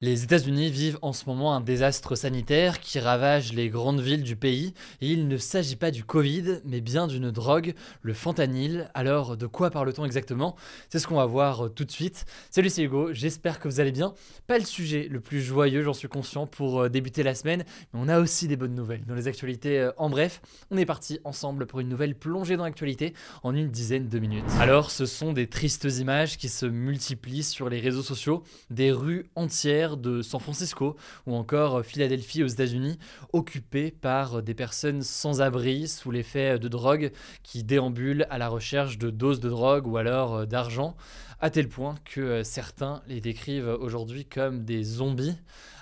Les États-Unis vivent en ce moment un désastre sanitaire qui ravage les grandes villes du pays et il ne s'agit pas du Covid mais bien d'une drogue, le fentanyl. Alors de quoi parle-t-on exactement? C'est ce qu'on va voir euh, tout de suite. Salut c'est Hugo, j'espère que vous allez bien. Pas le sujet le plus joyeux, j'en suis conscient pour euh, débuter la semaine, mais on a aussi des bonnes nouvelles dans les actualités. euh, En bref, on est parti ensemble pour une nouvelle plongée dans l'actualité en une dizaine de minutes. Alors ce sont des tristes images qui se multiplient sur les réseaux sociaux, des rues entières de San Francisco ou encore Philadelphie aux États-Unis, occupées par des personnes sans abri sous l'effet de drogue qui déambulent à la recherche de doses de drogue ou alors euh, d'argent, à tel point que euh, certains les décrivent aujourd'hui comme des zombies.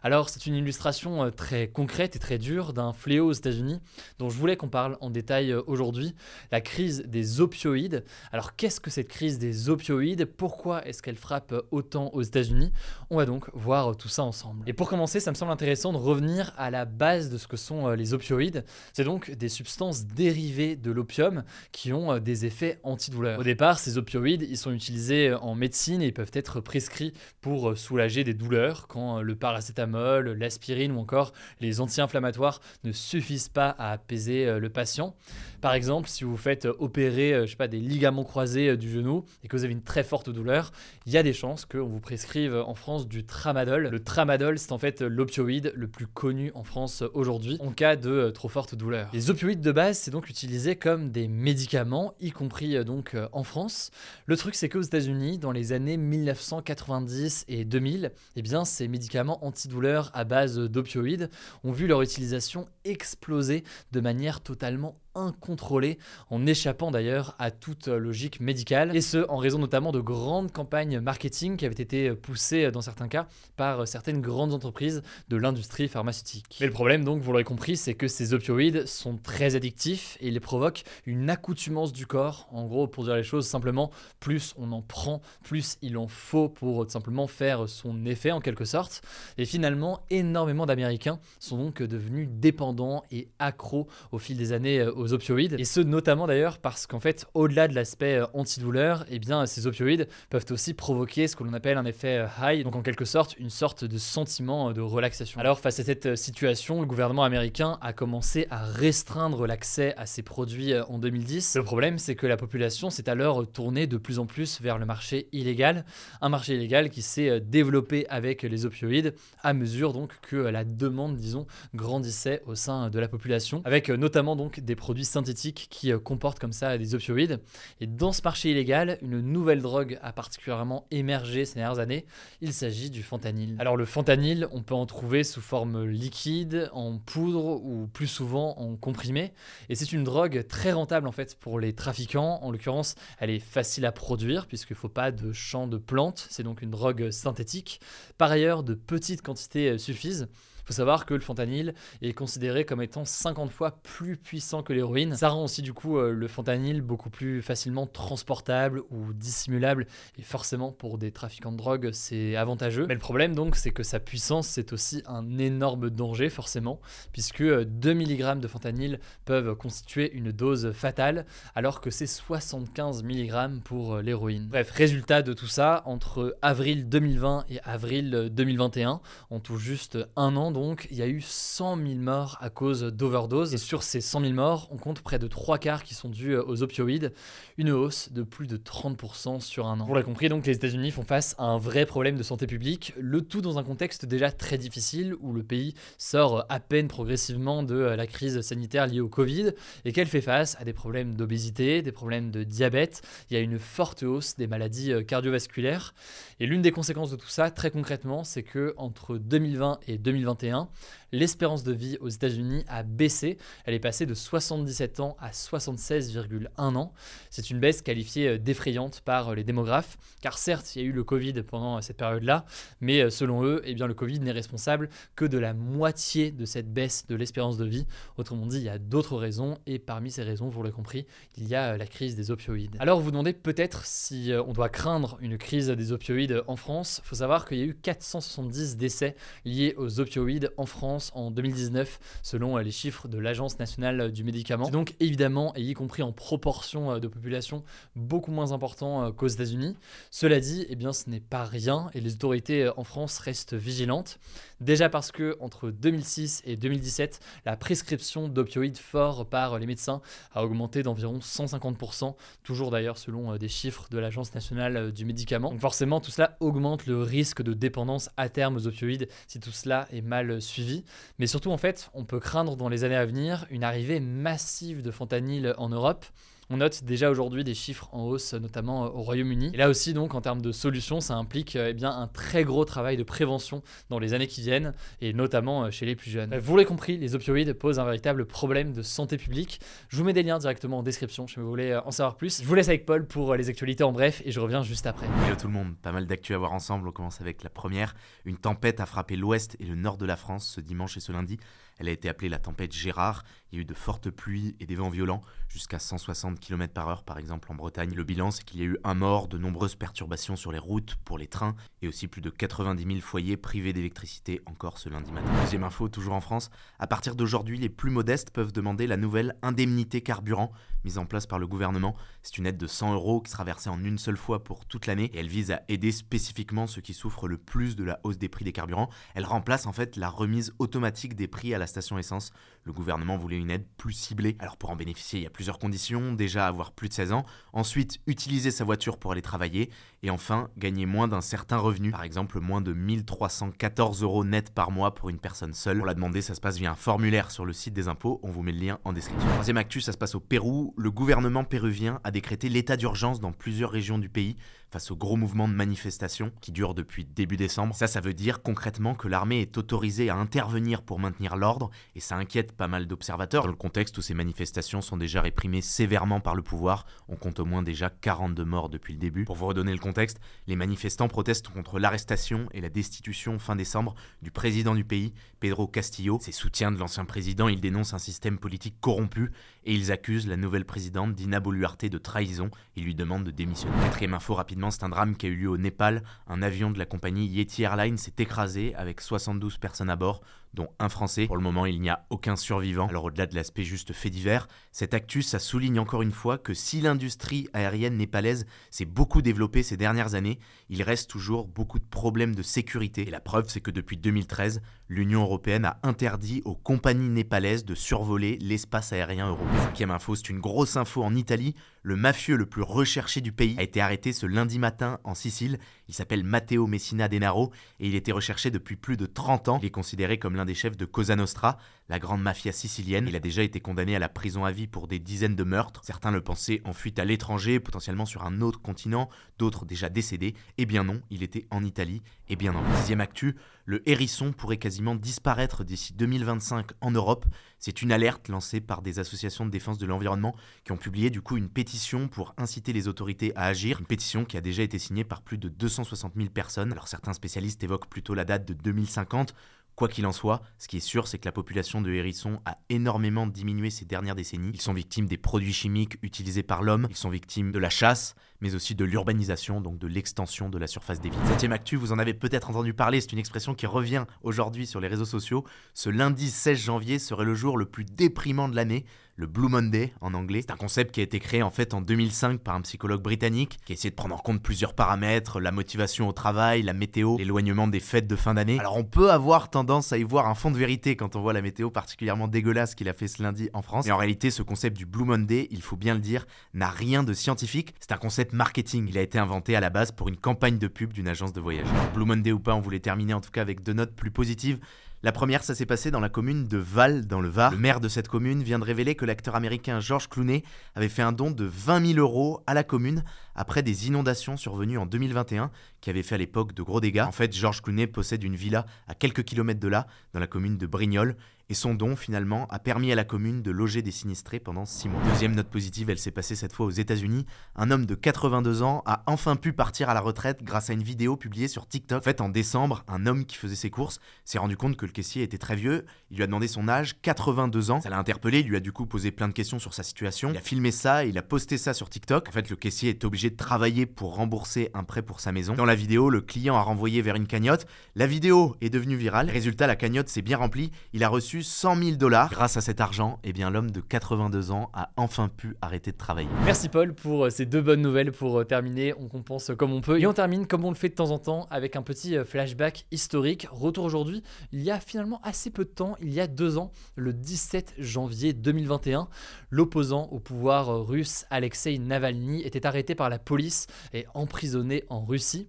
Alors c'est une illustration euh, très concrète et très dure d'un fléau aux États-Unis dont je voulais qu'on parle en détail euh, aujourd'hui, la crise des opioïdes. Alors qu'est-ce que cette crise des opioïdes? Pourquoi est-ce qu'elle frappe euh, autant aux États-Unis? On va donc voir euh, tout ça ensemble. Et pour commencer, ça me semble intéressant de revenir à la base de ce que sont euh, les opioïdes. C'est donc des substances dérivées de l'opium qui ont euh, des effets antidouleurs. Au départ, ces opioïdes, ils sont utilisés euh, en médecine et ils peuvent être prescrits pour soulager des douleurs quand le paracétamol, l'aspirine ou encore les anti-inflammatoires ne suffisent pas à apaiser le patient. Par exemple, si vous faites opérer je sais pas, des ligaments croisés du genou et que vous avez une très forte douleur, il y a des chances qu'on vous prescrive en France du tramadol. Le tramadol, c'est en fait l'opioïde le plus connu en France aujourd'hui en cas de euh, trop forte douleur. Les opioïdes de base, c'est donc utilisé comme des médicaments, y compris euh, donc euh, en France. Le truc, c'est qu'aux États-Unis, dans les années 1990 et 2000, eh bien, ces médicaments antidouleurs à base d'opioïdes ont vu leur utilisation exploser de manière totalement incontrôlée, en échappant d'ailleurs à toute logique médicale, et ce en raison notamment de grandes campagnes marketing qui avaient été poussées dans certains cas par certaines grandes entreprises de l'industrie pharmaceutique. Mais le problème donc, vous l'aurez compris, c'est que ces opioïdes sont très addictifs et ils provoquent une accoutumance du corps. En gros, pour dire les choses simplement, plus on en prend, plus il en faut pour simplement faire son effet en quelque sorte. Et finalement, énormément d'Américains sont donc devenus dépendants et accros au fil des années euh, opioïdes. Et ce, notamment d'ailleurs parce qu'en fait, au-delà de l'aspect euh, antidouleur, eh bien, ces opioïdes peuvent aussi provoquer ce que l'on appelle un effet euh, high, donc en quelque sorte une sorte de sentiment euh, de relaxation. Alors, face à cette situation, le gouvernement américain a commencé à restreindre l'accès à ces produits en 2010. Le problème, c'est que la population s'est alors tournée de plus en plus vers le marché illégal, un marché illégal qui s'est développé avec les opioïdes à mesure donc que la demande, disons, grandissait au sein de la population, avec notamment donc des produits synthétiques qui euh, comportent comme ça des opioïdes. Et dans ce marché illégal, une nouvelle drogue a particulièrement émergé ces dernières années. Il s'agit du fentanyl. Alors le fentanyl, on peut en trouver sous forme liquide, en poudre ou plus souvent en comprimé. Et c'est une drogue très rentable en fait pour les trafiquants. En l'occurrence, elle est facile à produire puisqu'il ne faut pas de champ de plantes. C'est donc une drogue synthétique. Par ailleurs, de petites quantités euh, suffisent. Faut savoir que le fentanyl est considéré comme étant 50 fois plus puissant que l'héroïne. Ça rend aussi du coup euh, le fentanyl beaucoup plus facilement transportable ou dissimulable et forcément pour des trafiquants de drogue c'est avantageux. Mais le problème donc c'est que sa puissance c'est aussi un énorme danger forcément puisque euh, 2 mg de fentanyl peuvent constituer une dose fatale alors que c'est 75 mg pour euh, l'héroïne. Bref, résultat de tout ça, entre avril 2020 et avril 2021, en tout juste un an donc, il y a eu 100 000 morts à cause d'overdose. Et sur ces 100 000 morts, on compte près de 3 quarts qui sont dus aux opioïdes, une hausse de plus de 30% sur un an. Vous l'avez compris, donc les États-Unis font face à un vrai problème de santé publique, le tout dans un contexte déjà très difficile où le pays sort à peine progressivement de la crise sanitaire liée au Covid et qu'elle fait face à des problèmes d'obésité, des problèmes de diabète. Il y a une forte hausse des maladies euh, cardiovasculaires. Et l'une des conséquences de tout ça, très concrètement, c'est que entre 2020 et 2021, 2021, l'espérance de vie aux États-Unis a baissé. Elle est passée de 77 ans à 76,1 ans. C'est une baisse qualifiée euh, d'effrayante par euh, les démographes, car certes, il y a eu le Covid pendant euh, cette période-là, mais selon eux, eh le Covid n'est responsable que de la moitié de cette baisse de l'espérance de vie. Autrement dit, il y a d'autres raisons, et parmi ces raisons, vous l'avez compris, il y a la crise des opioïdes. Alors vous vous demandez peut-être si on doit craindre une crise des opioïdes en France. Il faut savoir qu'il y a eu 470 décès liés aux opioïdes en France en 2019, selon les chiffres de l'Agence nationale du médicament. donc évidemment, et y compris en proportion euh, de population, beaucoup moins important euh, qu'aux États-Unis. Cela dit, eh ce n'est pas rien et les autorités euh, en France restent vigilantes. Déjà parce que entre 2006 et 2017, la prescription d'opioïdes forts par les médecins a augmenté d'environ 150%, toujours d'ailleurs selon des chiffres de l'Agence nationale du médicament. Donc forcément, tout cela augmente le risque de dépendance à terme aux opioïdes si tout cela est mal suivi. Mais surtout, en fait, on peut craindre dans les années à venir une arrivée massive de fentanyl en Europe. On note déjà aujourd'hui des chiffres en hausse, notamment euh, au Royaume-Uni. Et là aussi, donc, en termes de solutions, ça implique euh, eh bien, un très gros travail de prévention dans les années qui viennent, et notamment euh, chez les plus jeunes. Vous l'avez compris, les opioïdes posent un véritable problème de santé publique. Je vous mets des liens directement en description si vous voulez en savoir plus. Je vous laisse avec Paul pour les actualités en bref, et je reviens juste après. Hello tout le monde, pas mal d'actu à voir ensemble. On commence avec la première. Une tempête a frappé l'ouest et le nord de la France ce dimanche et ce lundi. Elle a été appelée la tempête Gérard. Il y a eu de fortes pluies et des vents violents, jusqu'à 160 km par heure par exemple en Bretagne. Le bilan, c'est qu'il y a eu un mort, de nombreuses perturbations sur les routes pour les trains et aussi plus de 90 000 foyers privés d'électricité encore ce lundi matin. Deuxième info, toujours en France, à partir d'aujourd'hui, les plus modestes peuvent demander la nouvelle indemnité carburant mise en place par le gouvernement. C'est une aide de 100 euros qui sera versée en une seule fois pour toute l'année et elle vise à aider spécifiquement ceux qui souffrent le plus de la hausse des prix des carburants. Elle remplace en fait la remise automatique des prix à la station essence. Le gouvernement voulait une aide plus ciblée. Alors pour en bénéficier, il y a plusieurs conditions. Déjà avoir plus de 16 ans, ensuite utiliser sa voiture pour aller travailler et enfin gagner moins d'un certain revenu, par exemple moins de 1314 euros net par mois pour une personne seule. Pour la demander, ça se passe via un formulaire sur le site des impôts. On vous met le lien en description. Troisième actu, ça se passe au Pérou. Le gouvernement péruvien a décrété l'état d'urgence dans plusieurs régions du pays face au gros mouvement de manifestation qui dure depuis début décembre. Ça, ça veut dire concrètement que l'armée est autorisée à intervenir pour maintenir l'ordre et ça inquiète pas mal d'observateurs dans le contexte où ces manifestations sont déjà réprimées sévèrement par le pouvoir. On compte au moins déjà 42 morts depuis le début. Pour vous redonner le contexte, les manifestants protestent contre l'arrestation et la destitution fin décembre du président du pays, Pedro Castillo. Ses soutiens de l'ancien président, ils dénoncent un système politique corrompu et ils accusent la nouvelle présidente Dina Boluarte de trahison. Ils lui demandent de démissionner. Quatrième info rapidement, c'est un drame qui a eu lieu au Népal. Un avion de la compagnie Yeti Airlines s'est écrasé avec 72 personnes à bord dont un Français. Pour le moment, il n'y a aucun survivant. Alors au-delà de l'aspect juste fait divers, cette actus, ça souligne encore une fois que si l'industrie aérienne népalaise s'est beaucoup développée ces dernières années, il reste toujours beaucoup de problèmes de sécurité. Et la preuve, c'est que depuis 2013, l'Union européenne a interdit aux compagnies népalaises de survoler l'espace aérien européen. Cinquième info, c'est une grosse info en Italie. Le mafieux le plus recherché du pays a été arrêté ce lundi matin en Sicile. Il s'appelle Matteo Messina Denaro et il était recherché depuis plus de 30 ans. Il est considéré comme l'un des chefs de Cosa Nostra, la grande mafia sicilienne. Il a déjà été condamné à la prison à vie pour des dizaines de meurtres. Certains le pensaient en fuite à l'étranger, potentiellement sur un autre continent, d'autres déjà décédés. Eh bien non, il était en Italie. Et bien en dixième actu, le hérisson pourrait quasiment disparaître d'ici 2025 en Europe. C'est une alerte lancée par des associations de défense de l'environnement qui ont publié du coup une pétition pour inciter les autorités à agir. Une pétition qui a déjà été signée par plus de 260 000 personnes. Alors certains spécialistes évoquent plutôt la date de 2050. Quoi qu'il en soit, ce qui est sûr, c'est que la population de hérissons a énormément diminué ces dernières décennies. Ils sont victimes des produits chimiques utilisés par l'homme, ils sont victimes de la chasse, mais aussi de l'urbanisation, donc de l'extension de la surface des villes. Septième actu, vous en avez peut-être entendu parler, c'est une expression qui revient aujourd'hui sur les réseaux sociaux. Ce lundi 16 janvier serait le jour le plus déprimant de l'année le Blue Monday en anglais. C'est un concept qui a été créé en fait en 2005 par un psychologue britannique qui a essayé de prendre en compte plusieurs paramètres, la motivation au travail, la météo, l'éloignement des fêtes de fin d'année. Alors on peut avoir tendance à y voir un fond de vérité quand on voit la météo particulièrement dégueulasse qu'il a fait ce lundi en France. Mais en réalité, ce concept du Blue Monday, il faut bien le dire, n'a rien de scientifique. C'est un concept marketing. Il a été inventé à la base pour une campagne de pub d'une agence de voyage. Blue Monday ou pas, on voulait terminer en tout cas avec deux notes plus positives. La première, ça s'est passé dans la commune de Val, dans le Var. Le maire de cette commune vient de révéler que l'acteur américain George Clooney avait fait un don de 20 000 euros à la commune après des inondations survenues en 2021 qui avaient fait à l'époque de gros dégâts. En fait, George Clooney possède une villa à quelques kilomètres de là, dans la commune de Brignoles, et son don finalement a permis à la commune de loger des sinistrés pendant 6 mois. Deuxième note positive, elle s'est passée cette fois aux États-Unis. Un homme de 82 ans a enfin pu partir à la retraite grâce à une vidéo publiée sur TikTok. En fait, en décembre, un homme qui faisait ses courses s'est rendu compte que le caissier était très vieux. Il lui a demandé son âge, 82 ans. Ça l'a interpellé, il lui a du coup posé plein de questions sur sa situation. Il a filmé ça, il a posté ça sur TikTok. En fait, le caissier est obligé de travailler pour rembourser un prêt pour sa maison. Dans la vidéo, le client a renvoyé vers une cagnotte. La vidéo est devenue virale. Résultat, la cagnotte s'est bien remplie. Il a reçu 100 000 dollars Grâce à cet argent, eh bien l'homme de 82 ans a enfin pu arrêter de travailler. Merci Paul pour euh, ces deux bonnes nouvelles pour euh, terminer. On compense comme on peut et on termine comme on le fait de temps en temps avec un petit euh, flashback historique. Retour aujourd'hui, il y a finalement assez peu de temps, il y a deux ans, le 17 janvier 2021, l'opposant au pouvoir russe Alexei Navalny était arrêté par la police et emprisonné en Russie.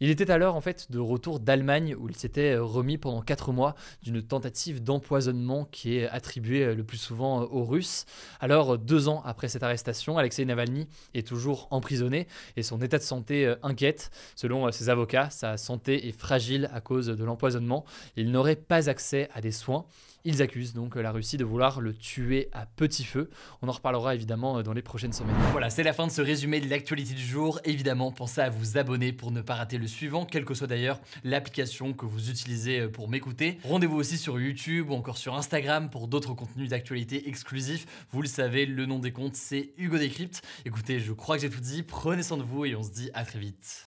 Il était alors en fait de retour d'Allemagne où il s'était remis pendant 4 mois d'une tentative d'empoisonnement qui est attribuée le plus souvent aux Russes. Alors deux ans après cette arrestation, Alexei Navalny est toujours emprisonné et son état de santé euh, inquiète. Selon euh, ses avocats, sa santé est fragile à cause de l'empoisonnement. Il n'aurait pas accès à des soins. Ils accusent donc la Russie de vouloir le tuer à petit feu. On en reparlera évidemment dans les prochaines semaines. Voilà, c'est la fin de ce résumé de l'actualité du jour. Évidemment, pensez à vous abonner pour ne pas rater le suivant, quelle que soit d'ailleurs l'application que vous utilisez euh, pour m'écouter. Rendez-vous aussi sur YouTube ou encore sur Instagram pour d'autres contenus d'actualité exclusifs. Vous le savez, le nom des comptes, c'est Hugo Décrypte. Écoutez, je crois que j'ai tout dit. Prenez soin de vous et on se dit à très vite.